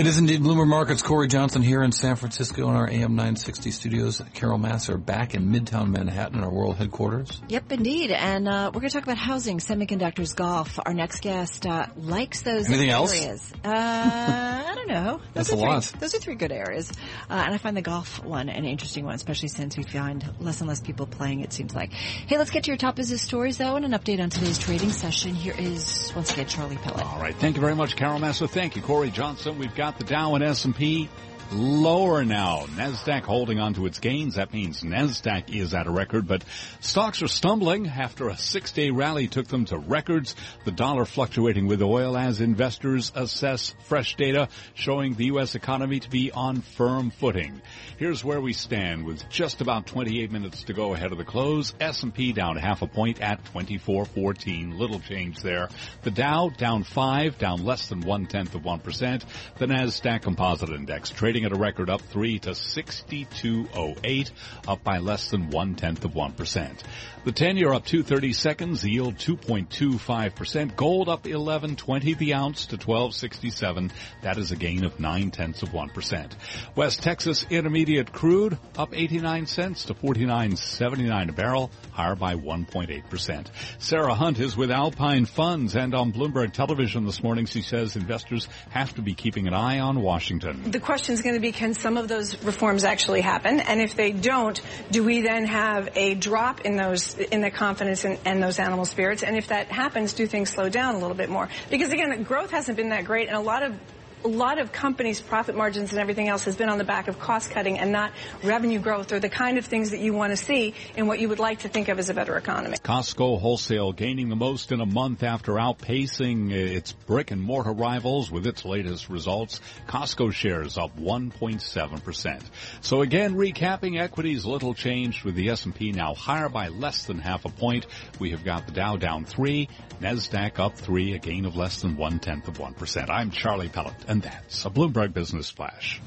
It is indeed Bloomberg Markets. Cory Johnson here in San Francisco in our AM 960 studios. Carol Massar back in Midtown Manhattan, our world headquarters. Yep, indeed. And uh, we're going to talk about housing, semiconductors, golf. Our next guest uh, likes those Anything areas. else? Uh, I don't know. Those That's are a three, lot. Those are three good areas. Uh, and I find the golf one an interesting one, especially since we find less and less people playing, it seems like. Hey, let's get to your top business stories, though, and an update on today's trading session. Here is, once again, Charlie Pellet. All right. Thank you very much, Carol Massar. Thank you, Cory Johnson. We've got the Dow and S&P lower now. NASDAQ holding on to its gains. That means NASDAQ is at a record, but stocks are stumbling after a six-day rally took them to records. The dollar fluctuating with oil as investors assess fresh data showing the U.S. economy to be on firm footing. Here's where we stand with just about 28 minutes to go ahead of the close. S&P down half a point at 2414. Little change there. The Dow down five, down less than one tenth of 1%. The NASDAQ Composite Index trading at a record up three to 6208, up by less than one tenth of 1%. The 10 year up 230 seconds, yield 2.25%. Gold up 1120 the ounce to 1267. That is a gain of nine tenths of 1%. West Texas Intermediate crude up 89 cents to 49.79 a barrel, higher by 1.8%. Sarah Hunt is with Alpine Funds and on Bloomberg Television this morning she says investors have to be keeping an eye on Washington. The question is going to be, can some of those reforms actually happen? And if they don't, do we then have a drop in those, in the confidence and, in those animal spirits? And if that happens, do things slow down a little bit more? Because again, growth hasn't been that great and a lot of a lot of companies' profit margins and everything else has been on the back of cost cutting and not revenue growth or the kind of things that you want to see in what you would like to think of as a better economy. Costco wholesale gaining the most in a month after outpacing its brick and mortar rivals with its latest results. Costco shares up 1.7%. So again, recapping equities little changed with the S&P now higher by less than half a point. We have got the Dow down three, NASDAQ up three, a gain of less than one tenth of 1%. I'm Charlie Pellet. And that's a Bloomberg Business Flash.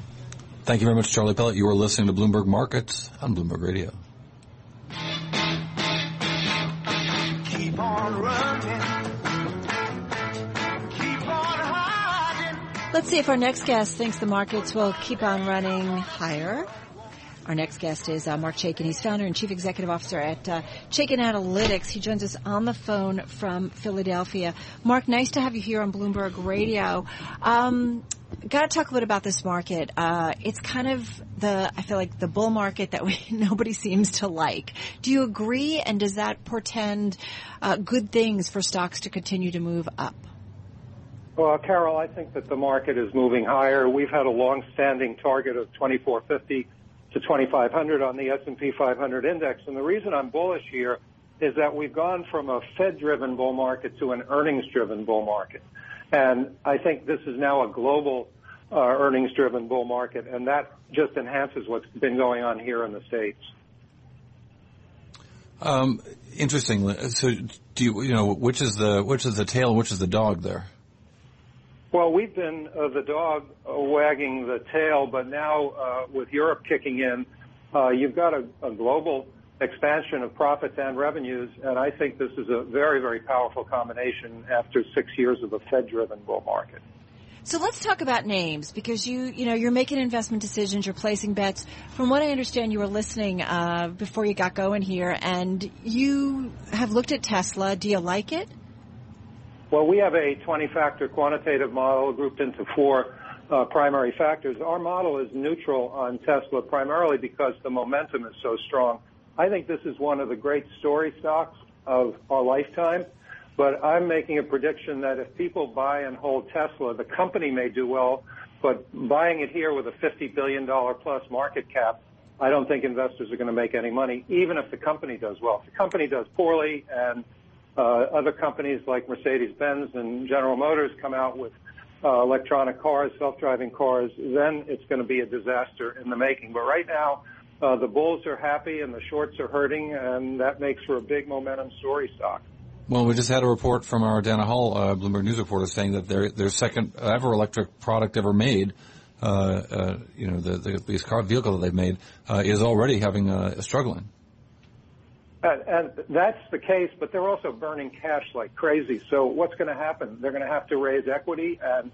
Thank you very much, Charlie Pellet. You are listening to Bloomberg Markets on Bloomberg Radio. Keep on running. Keep on hiding. Let's see if our next guest thinks the markets will keep on running higher. Our next guest is uh, Marc Chaikin. He's founder and chief executive officer at uh, Chaikin Analytics. He joins us on the phone from Philadelphia. Mark, nice to have you here on Bloomberg Radio. Um, Got to talk a bit about this market. Uh, it's kind of the I feel like the bull market that we nobody seems to like. Do you agree? And does that portend uh, good things for stocks to continue to move up? Well, Carol, I think that the market is moving higher. We've had a long-standing target of 2450 to 2500 on the S&P 500 index, and the reason I'm bullish here is that we've gone from a Fed-driven bull market to an earnings-driven bull market. And I think this is now a global uh, earnings-driven bull market, and that just enhances what's been going on here in the States. Um, interesting. So, do you, you know, which is the, which is the tail which is the dog there? Well, we've been uh, the dog uh, wagging the tail, but now uh, with Europe kicking in, uh, you've got a, a global expansion of profits and revenues, and I think this is a very, very powerful combination after six years of a Fed-driven bull market. So let's talk about names because you, you know, you're making investment decisions, you're placing bets. From what I understand, you were listening uh, before you got going here, and you have looked at Tesla. Do you like it? Well, we have a 20-factor quantitative model grouped into four uh, primary factors. Our model is neutral on Tesla primarily because the momentum is so strong. I think this is one of the great story stocks of our lifetime. But I'm making a prediction that if people buy and hold Tesla, the company may do well, but buying it here with a $50 billion plus market cap, I don't think investors are going to make any money, even if the company does well. If the company does poorly and other companies like Mercedes-Benz and General Motors come out with uh, electronic cars, self-driving cars, then it's going to be a disaster in the making. But right now, uh, the bulls are happy and the shorts are hurting, and that makes for a big momentum story stock. Well, we just had a report from our Dana Hull, uh, Bloomberg News reporter, saying that their their second ever electric product ever made, uh, uh, you know, the, the these car vehicle that they've made uh, is already having uh, struggling. And, and that's the case, but they're also burning cash like crazy. So what's going to happen? They're going to have to raise equity and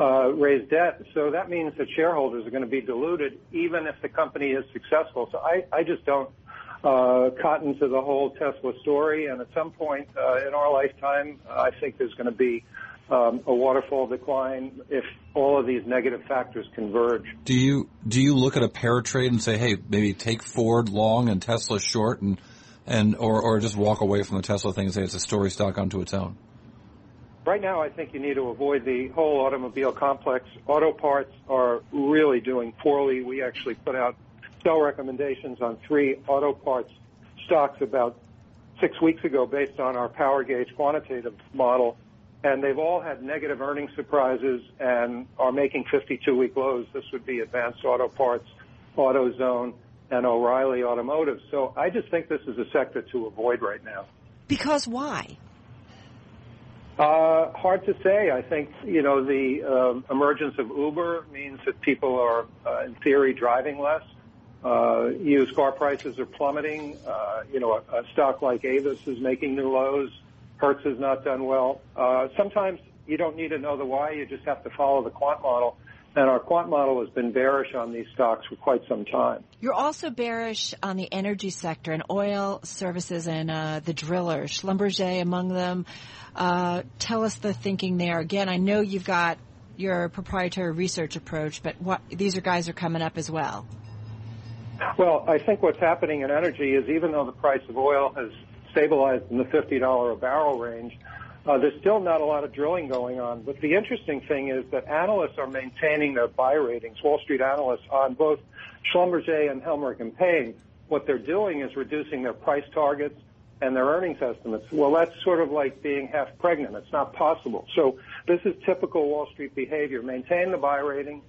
uh, raise debt. So that means that shareholders are going to be diluted, even if the company is successful. So I, I just don't uh, cotton to the whole Tesla story. And at some point uh, in our lifetime, I think there's going to be um, a waterfall decline if all of these negative factors converge. Do you do you look at a pair trade and say, hey, maybe take Ford long and Tesla short, and and or or just walk away from the Tesla thing and say it's a story stock unto its own? Right now, I think you need to avoid the whole automobile complex. Auto parts are really doing poorly. We actually put out sell recommendations on three auto parts stocks about six weeks ago based on our power gauge quantitative model. And they've all had negative earnings surprises and are making 52 week lows. This would be Advanced Auto Parts, AutoZone, and O'Reilly Automotive. So I just think this is a sector to avoid right now. Because why? Uh, hard to say. I think you know the uh, emergence of Uber means that people are, uh, in theory, driving less. Uh, used car prices are plummeting. Uh, you know, a, a stock like Avis is making new lows. Hertz has not done well. Uh, sometimes you don't need to know the why. You just have to follow the quant model. And our quant model has been bearish on these stocks for quite some time. You're also bearish on the energy sector and oil services and uh, the drillers, Schlumberger among them. Uh, tell us the thinking there. Again, I know you've got your proprietary research approach, but what, these are guys are coming up as well. Well, I think what's happening in energy is even though the price of oil has stabilized in the $50 a barrel range, uh, there's still not a lot of drilling going on. But the interesting thing is that analysts are maintaining their buy ratings, Wall Street analysts, on both Schlumberger and Helmerich and Payne. What they're doing is reducing their price targets and their earnings estimates. Well, that's sort of like being half pregnant. It's not possible. So this is typical Wall Street behavior. Maintain the buy rating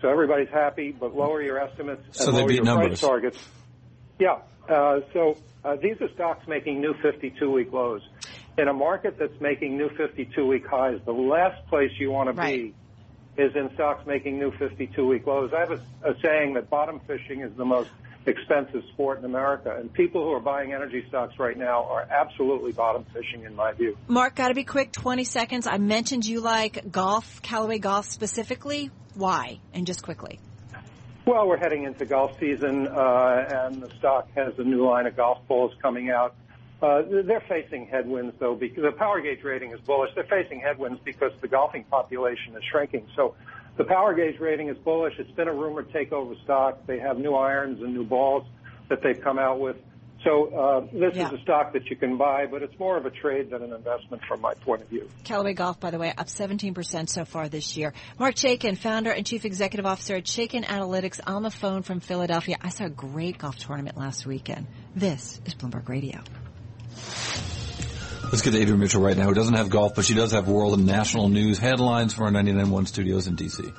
so everybody's happy, but lower your estimates and So lower your numbers. price targets. Yeah. Uh, so uh, these are stocks making new 52-week lows. In a market that's making new 52-week highs, the last place you want to Right. be is in stocks making new 52-week lows. I have a, a saying that bottom fishing is the most expensive sport in America, and people who are buying energy stocks right now are absolutely bottom fishing, in my view. Marc, got to be quick, 20 seconds. I mentioned you like golf, Callaway Golf specifically. Why? And just quickly. Well, we're heading into golf season, uh, and the stock has a new line of golf balls coming out. Uh, they're facing headwinds, though, because the power gauge rating is bullish. They're facing headwinds because the golfing population is shrinking. So the power gauge rating is bullish. It's been a rumored takeover stock. They have new irons and new balls that they've come out with. So uh, this Yeah. is a stock that you can buy, but it's more of a trade than an investment from my point of view. Callaway Golf, by the way, up 17% so far this year. Marc Chaikin, founder and chief executive officer at Chaikin Analytics on the phone from Philadelphia. I saw a great golf tournament last weekend. This is Bloomberg Radio. Let's get to Adrienne Mitchell right now, who doesn't have golf, but she does have world and national news headlines for our 99.1 studios in D.C.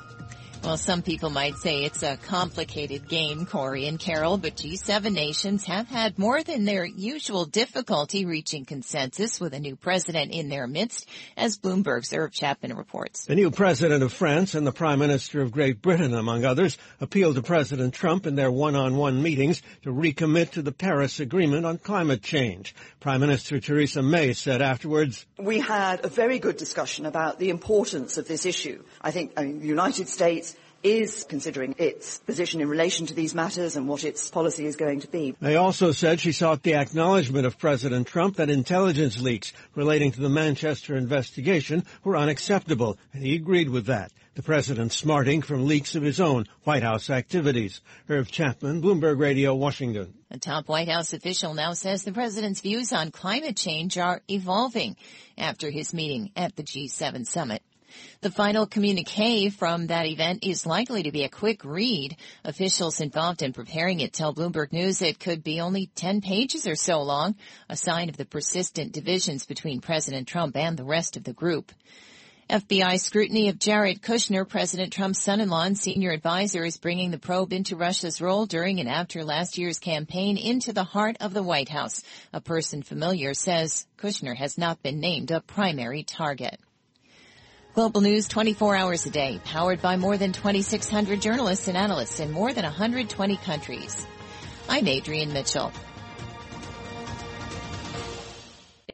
Well, some people might say it's a complicated game, Cory and Carol, but G7 nations have had more than their usual difficulty reaching consensus with a new president in their midst, as Bloomberg's Irv Chapman reports. The new president of France and the prime minister of Great Britain, among others, appealed to President Trump in their one-on-one meetings to recommit to the Paris Agreement on climate change. Prime Minister Theresa May said afterwards, We had a very good discussion about the importance of this issue. I think I mean, the United States is considering its position in relation to these matters and what its policy is going to be. They also said she sought the acknowledgement of President Trump that intelligence leaks relating to the Manchester investigation were unacceptable, and he agreed with that. The president smarting from leaks of his own White House activities. Irv Chapman, Bloomberg Radio, Washington. A top White House official now says the president's views on climate change are evolving after his meeting at the G7 summit. The final communique from that event is likely to be a quick read. Officials involved in preparing it tell Bloomberg News it could be only 10 pages or so long, a sign of the persistent divisions between President Trump and the rest of the group. FBI scrutiny of Jared Kushner, President Trump's son-in-law and senior advisor, is bringing the probe into Russia's role during and after last year's campaign into the heart of the White House. A person familiar says Kushner has not been named a primary target. Global News 24 hours a day, powered by more than 2,600 journalists and analysts in more than 120 countries. I'm Adrienne Mitchell.